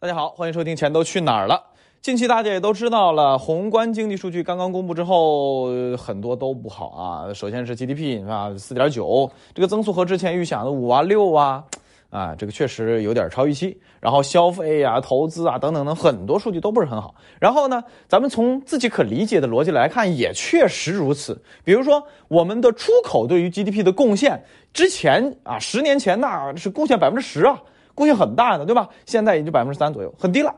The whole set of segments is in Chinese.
大家好，欢迎收听《钱都去哪儿了》。近期大家也都知道了，宏观经济数据刚刚公布之后，很多都不好啊。首先是 GDP 啊，四点九，这个增速和之前预想的五啊六啊，啊，这个确实有点超预期。然后消费啊、投资啊等等等很多数据都不是很好。然后呢，咱们从自己可理解的逻辑来看，也确实如此。比如说，我们的出口对于 GDP 的贡献，之前啊，十年前那是贡献百分之十啊。贡献很大的，对吧？现在也就百分之三左右，很低了，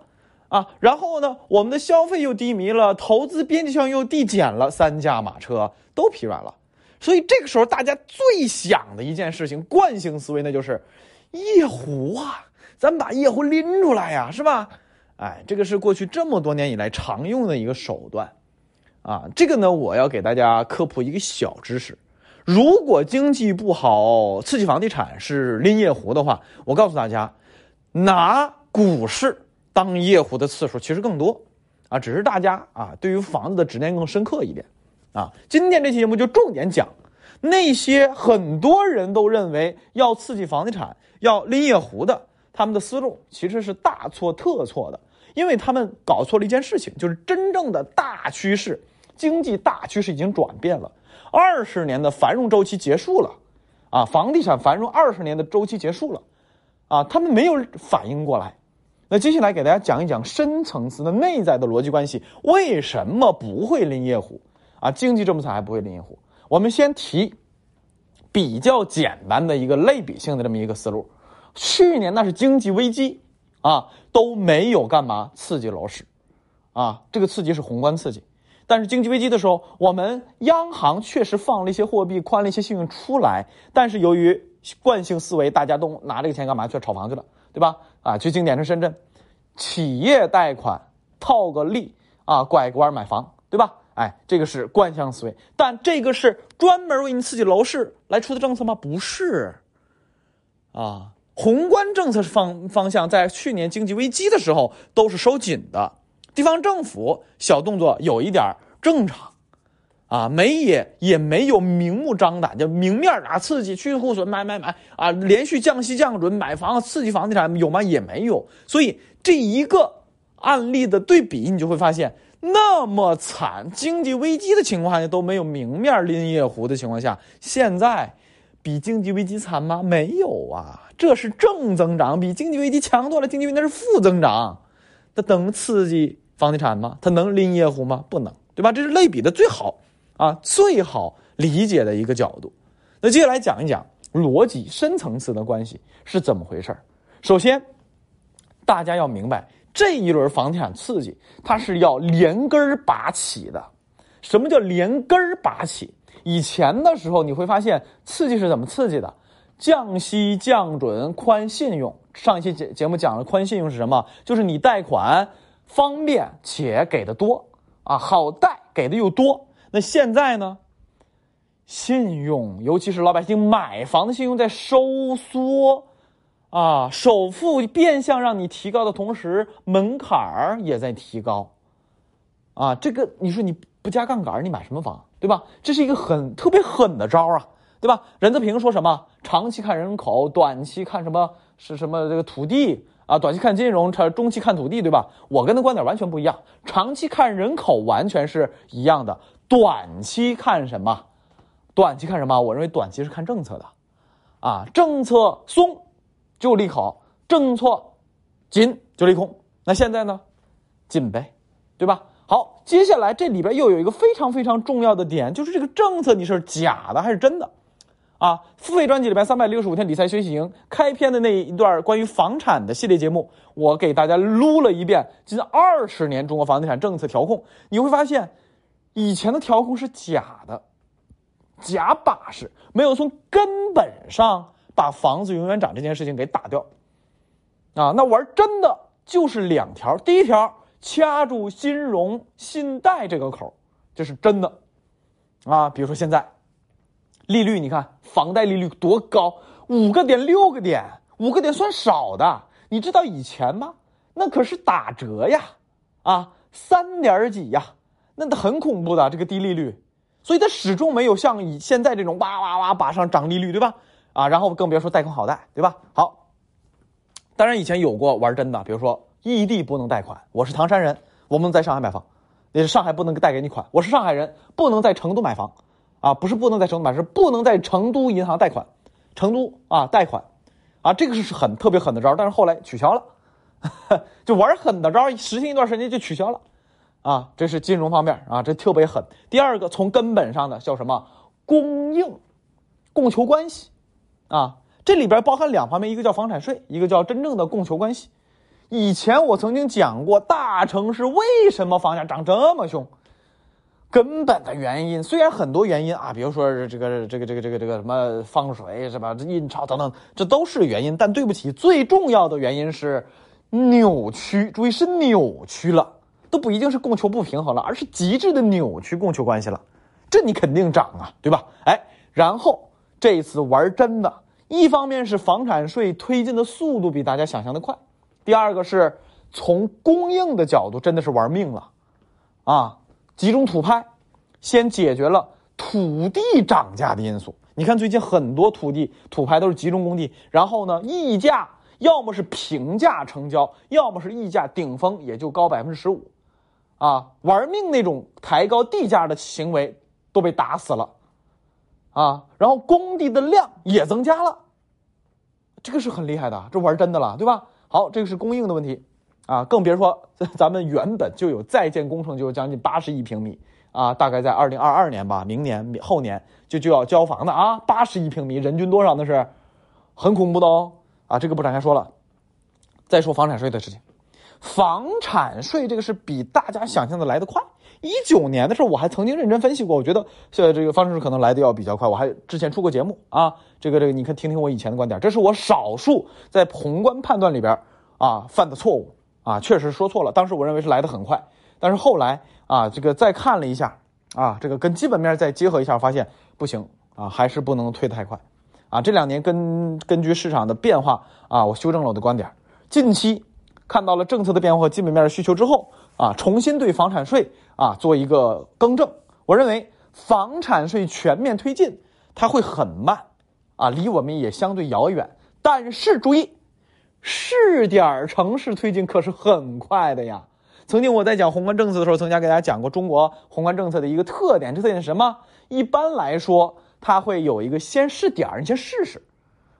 啊。然后呢，我们的消费又低迷了，投资边际效应又递减了，三驾马车都疲软了。所以这个时候，大家最想的一件事情，惯性思维，那就是夜壶啊，咱们把夜壶拎出来呀，是吧？哎，这个是过去这么多年以来常用的一个手段，啊，这个呢，我要给大家科普一个小知识。如果经济不好，刺激房地产是拎夜壶的话，我告诉大家，拿股市当夜壶的次数其实更多，啊，只是大家啊对于房子的执念更深刻一点，啊，今天这期节目就重点讲那些很多人都认为要刺激房地产要拎夜壶的，他们的思路其实是大错特错的，因为他们搞错了一件事情，就是真正的大趋势，经济大趋势已经转变了。二十年的繁荣周期结束了，啊，房地产繁荣二十年的周期结束了，啊，他们没有反应过来。那接下来给大家讲一讲深层次的内在的逻辑关系，为什么不会拎夜壶？啊，经济这么惨还不会拎夜壶？我们先提比较简单的一个类比性的这么一个思路。去年那是经济危机，啊，都没有干嘛刺激楼市，啊，这个刺激是宏观刺激。但是经济危机的时候，我们央行确实放了一些货币，宽了一些信用出来。但是由于惯性思维，大家都拿这个钱干嘛？去炒房去了，对吧？啊，去经典城深圳，企业贷款套个利啊，拐个弯买房，对吧？哎，这个是惯性思维。但这个是专门为你刺激楼市来出的政策吗？不是。啊，宏观政策方方向在去年经济危机的时候都是收紧的。地方政府小动作有一点正常，啊，没也也没有明目张胆就明面啊刺激去库存买买买啊，连续降息降准买房刺激房地产有吗？也没有。所以这一个案例的对比，你就会发现那么惨，经济危机的情况下都没有明面拎夜壶的情况下，现在比经济危机惨吗？没有啊，这是正增长，比经济危机强多了。经济危机那是负增长，它能刺激？房地产吗？它能拎夜壶吗？不能，对吧？这是类比的最好啊，最好理解的一个角度。那接下来讲一讲逻辑深层次的关系是怎么回事首先，大家要明白这一轮房地产刺激，它是要连根拔起的。什么叫连根拔起？以前的时候你会发现刺激是怎么刺激的？降息、降准、宽信用。上一期节节目讲了宽信用是什么？就是你贷款。方便且给的多啊，好贷给的又多。那现在呢？信用，尤其是老百姓买房的信用在收缩啊，首付变相让你提高的同时，门槛儿也在提高啊。这个你说你不加杠杆，你买什么房，对吧？这是一个很特别狠的招啊，对吧？任泽平说什么？长期看人口，短期看什么是什么这个土地。啊，短期看金融，长中期看土地，对吧？我跟他观点完全不一样。长期看人口完全是一样的，短期看什么？短期看什么？我认为短期是看政策的，啊，政策松就利好，政策紧就利空。那现在呢？紧呗，对吧？好，接下来这里边又有一个非常非常重要的点，就是这个政策你是假的还是真的？啊，付费专辑里边三百六十五天理财学习营开篇的那一段关于房产的系列节目，我给大家撸了一遍近二十年中国房地产政策调控，你会发现，以前的调控是假的，假把式，没有从根本上把房子永远涨这件事情给打掉。啊，那玩真的就是两条，第一条掐住金融信贷这个口，这是真的。啊，比如说现在。利率，你看房贷利率多高，五个点、六个点，五个点算少的。你知道以前吗？那可是打折呀，啊，三点几呀，那很恐怖的这个低利率。所以它始终没有像以现在这种哇哇哇把上涨利率，对吧？啊，然后更别说贷款好贷，对吧？好，当然以前有过玩真的，比如说异地不能贷款。我是唐山人，我们在上海买房，也是上海不能贷给你款。我是上海人，不能在成都买房，啊，不是不能在成都买，是不能在成都银行贷款，成都啊贷款，啊，这个是很特别狠的招，但是后来取消了，就玩狠的招，实行一段时间就取消了，啊，这是金融方面啊，这特别狠。第二个，从根本上的叫什么？供应，供求关系，啊。这里边包含两方面，一个叫房产税，一个叫真正的供求关系。以前我曾经讲过，大城市为什么房价涨这么凶？根本的原因虽然很多原因啊，比如说这个这个这个这个这个什么放水是吧？这印钞等等，这都是原因。但对不起，最重要的原因是扭曲，注意是扭曲了，都不一定是供求不平衡了，而是极致的扭曲供求关系了。这你肯定涨啊，对吧？哎，然后这一次玩真的。一方面是房产税推进的速度比大家想象的快，第二个是从供应的角度真的是玩命了，啊，集中土拍，先解决了土地涨价的因素。你看最近很多土地土拍都是集中供地，然后呢，溢价要么是平价成交，要么是溢价顶峰也就高百分之十五，啊，玩命那种抬高地价的行为都被打死了。啊，然后工地的量也增加了，这个是很厉害的，这玩真的了，对吧？好，这个是供应的问题，啊，更别说咱们原本就有在建工程就有将近八十亿平米啊，大概在二零二二年吧，明年后年就就要交房的啊，八十亿平米，人均多少那是，很恐怖的哦，啊，这个不展开说了，再说房产税的事情，房产税这个是比大家想象的来得快。一九年的时候，我还曾经认真分析过，我觉得现在这个方程式可能来的要比较快。我还之前出过节目啊，这个这个，你看听听我以前的观点，这是我少数在宏观判断里边啊犯的错误啊，确实说错了。当时我认为是来的很快，但是后来啊，这个再看了一下啊，这个跟基本面再结合一下，发现不行啊，还是不能推太快啊。这两年根根据市场的变化啊，我修正了我的观点。近期看到了政策的变化和基本面的需求之后。啊，重新对房产税啊做一个更正。我认为房产税全面推进，它会很慢，啊，离我们也相对遥远。但是注意，试点城市推进可是很快的呀。曾经我在讲宏观政策的时候，曾经给大家讲过中国宏观政策的一个特点，这特点是什么？一般来说，它会有一个先试点你先试试，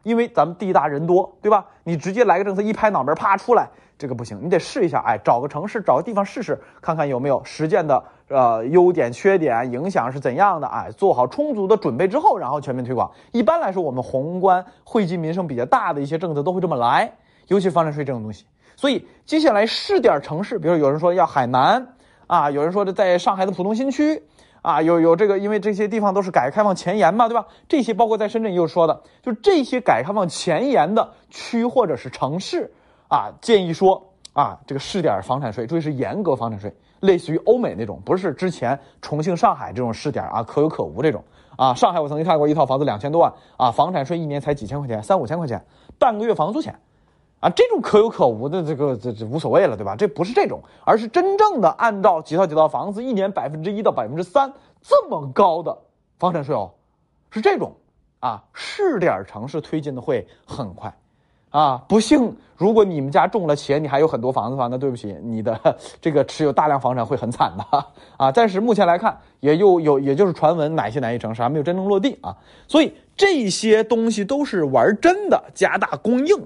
因为咱们地大人多，对吧？你直接来个政策一拍脑门啪出来。这个不行，你得试一下，哎，找个城市，找个地方试试，看看有没有实践的呃优点、缺点、影响是怎样的，哎，做好充足的准备之后，然后全面推广。一般来说，我们宏观惠及民生比较大的一些政策都会这么来，尤其房产税这种东西。所以接下来试点城市，比如有人说要海南啊，有人说的在上海的浦东新区啊，有有这个，因为这些地方都是改革开放前沿嘛，对吧？这些包括在深圳也有说的，就这些改革开放前沿的区或者是城市。啊，建议说啊，这个试点房产税，注意是严格房产税，类似于欧美那种，不是之前重庆、上海这种试点啊，可有可无这种啊。上海我曾经看过一套房子，两千多万啊，房产税一年才几千块钱，三五千块钱，半个月房租钱，啊，这种可有可无的这个这这无所谓了，对吧？这不是这种，而是真正的按照几套几套房子，一年百分之一到百分之三这么高的房产税哦，是这种啊，试点城市推进的会很快。啊，不幸，如果你们家中了钱，你还有很多房子的话，那对不起，你的这个持有大量房产会很惨的啊。暂时目前来看，也又有，也就是传闻哪些哪些城市还没有真正落地啊。所以这些东西都是玩真的，加大供应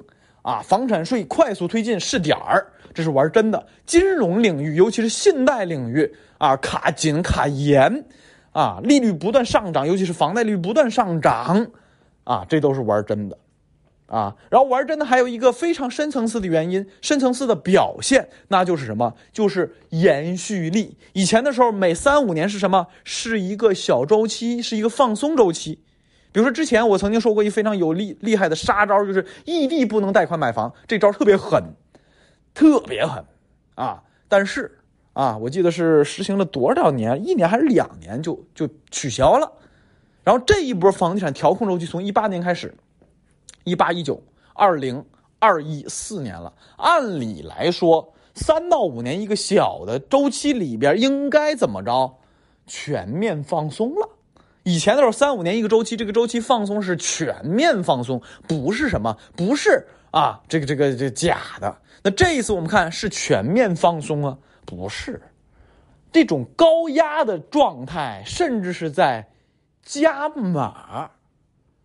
啊，房产税快速推进试点儿，这是玩真的。金融领域，尤其是信贷领域啊，卡紧卡严啊，利率不断上涨，尤其是房贷利率不断上涨啊，这都是玩真的。啊，然后玩真的还有一个非常深层次的原因，深层次的表现，那就是什么？就是延续力。以前的时候，每三五年是什么？是一个小周期，是一个放松周期。比如说之前我曾经说过一非常有厉厉害的杀招，就是异地不能贷款买房，这招特别狠，特别狠啊！但是啊，我记得是实行了多少年，一年还是两年就就取消了。然后这一波房地产调控周期从一八年开始。一八一九二零二一四年了，按理来说，三到五年一个小的周期里边应该怎么着？全面放松了。以前的时候，三五年一个周期，这个周期放松是全面放松，不是什么，不是啊，这个这个这假的。那这一次我们看是全面放松啊？不是，这种高压的状态，甚至是在加码。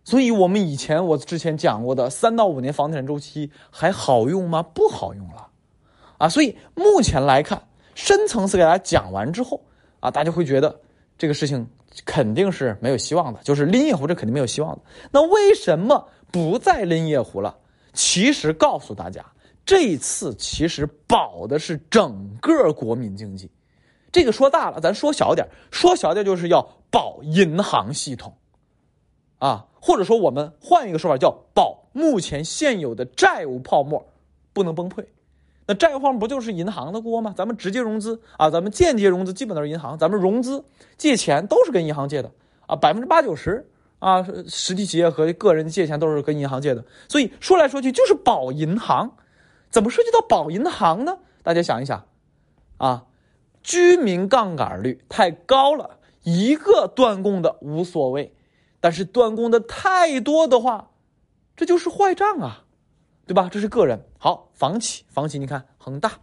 所以，我们以前我之前讲过的三到五年房地产周期还好用吗？不好用了，啊！所以目前来看，深层次给大家讲完之后，啊，大家会觉得这个事情肯定是没有希望的，就是拎夜壶这肯定没有希望的。那为什么不再拎夜壶了？其实告诉大家，这次其实保的是整个国民经济。这个说大了，咱说小点说小点就是要保银行系统，啊。或者说，我们换一个说法，叫保目前现有的债务泡沫不能崩溃。那债务泡沫不就是银行的锅吗？咱们直接融资啊，咱们间接融资基本都是银行，咱们融资借钱都是跟银行借的啊，百分之八九十啊，实体企业和个人借钱都是跟银行借的。所以说来说去就是保银行。怎么涉及到保银行呢？大家想一想啊，居民杠杆率太高了，一个断供的无所谓。但是断供的太多的话，这就是坏账啊，对吧？这是个人好房企，房企你看恒大，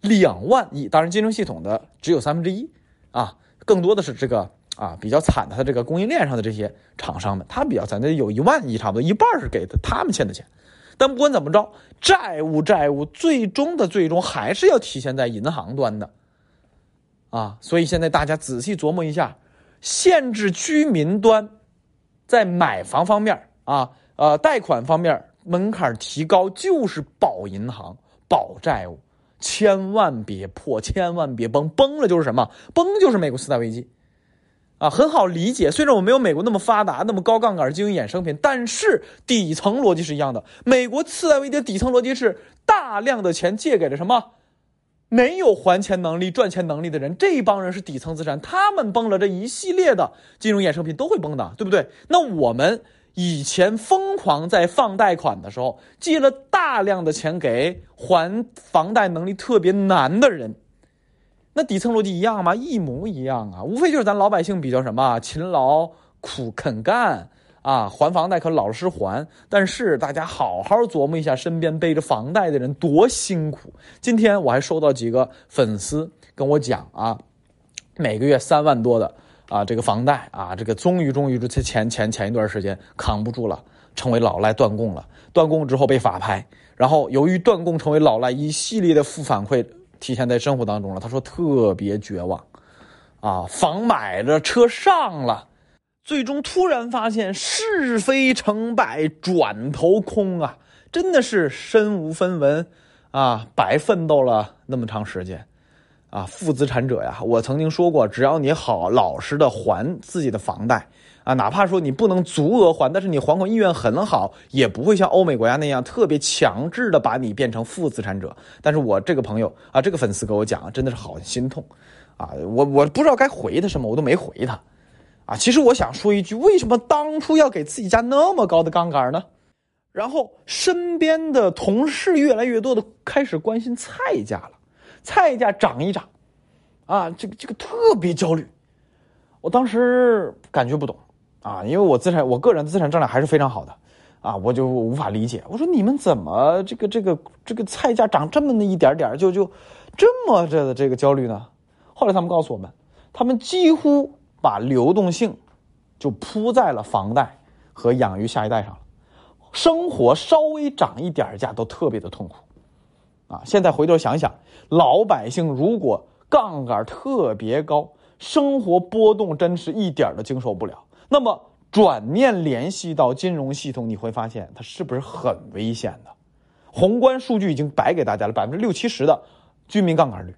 两万亿，当然金融系统的只有三分之一啊，更多的是这个啊比较惨的，它这个供应链上的这些厂商们，他比较惨，那有一万亿，差不多一半是给的他们欠的钱。但不管怎么着，债务债务最终的最终还是要体现在银行端的啊，所以现在大家仔细琢磨一下，限制居民端。在买房方面啊，呃，贷款方面门槛提高，就是保银行、保债务，千万别破，千万别崩，崩了就是什么？崩就是美国次贷危机，啊，很好理解。虽然我没有美国那么发达，那么高杠杆金融衍生品，但是底层逻辑是一样的。美国次贷危机的底层逻辑是大量的钱借给了什么？没有还钱能力、赚钱能力的人，这帮人是底层资产，他们崩了，这一系列的金融衍生品都会崩的，对不对？那我们以前疯狂在放贷款的时候，借了大量的钱给还房贷能力特别难的人，那底层逻辑一样吗？一模一样啊，无非就是咱老百姓比较什么勤劳苦肯干。啊，还房贷可老实还，但是大家好好琢磨一下，身边背着房贷的人多辛苦。今天我还收到几个粉丝跟我讲啊，每个月三万多的啊，这个房贷啊，这个终于终于这前前前一段时间扛不住了，成为老赖断供了。断供之后被法拍，然后由于断供成为老赖，一系列的负反馈体现在生活当中了。他说特别绝望，啊，房买了，车上了。最终突然发现是非成败转头空啊！真的是身无分文啊，白奋斗了那么长时间啊！负资产者呀，我曾经说过，只要你好老实的还自己的房贷啊，哪怕说你不能足额还，但是你还款意愿很好，也不会像欧美国家那样特别强制的把你变成负资产者。但是我这个朋友啊，这个粉丝跟我讲，真的是好心痛啊！我我不知道该回他什么，我都没回他。啊，其实我想说一句，为什么当初要给自己加那么高的杠杆呢？然后身边的同事越来越多的开始关心菜价了，菜价涨一涨，啊，这个这个特别焦虑。我当时感觉不懂啊，因为我资产，我个人的资产质量还是非常好的，啊，我就无法理解。我说你们怎么这个这个这个菜价涨这么那一点点就就这么着的这个焦虑呢？后来他们告诉我们，他们几乎。把流动性就铺在了房贷和养育下一代上了，生活稍微涨一点价都特别的痛苦，啊！现在回头想想，老百姓如果杠杆特别高，生活波动真是一点都经受不了。那么转念联系到金融系统，你会发现它是不是很危险的？宏观数据已经摆给大家了，百分之六七十的居民杠杆率，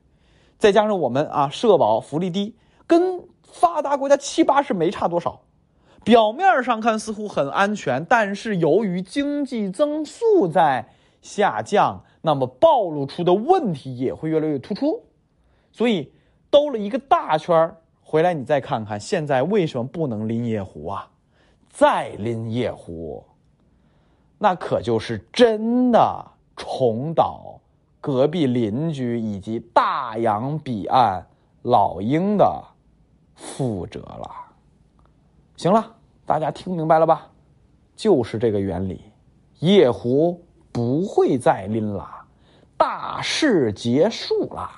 再加上我们啊社保福利低，跟。发达国家七八十没差多少，表面上看似乎很安全，但是由于经济增速在下降，那么暴露出的问题也会越来越突出。所以兜了一个大圈回来，你再看看现在为什么不能拎夜壶啊？再拎夜壶，那可就是真的重蹈隔壁邻居以及大洋彼岸老鹰的。覆辙了，行了，大家听明白了吧？就是这个原理，夜壶不会再拎了，大事结束了。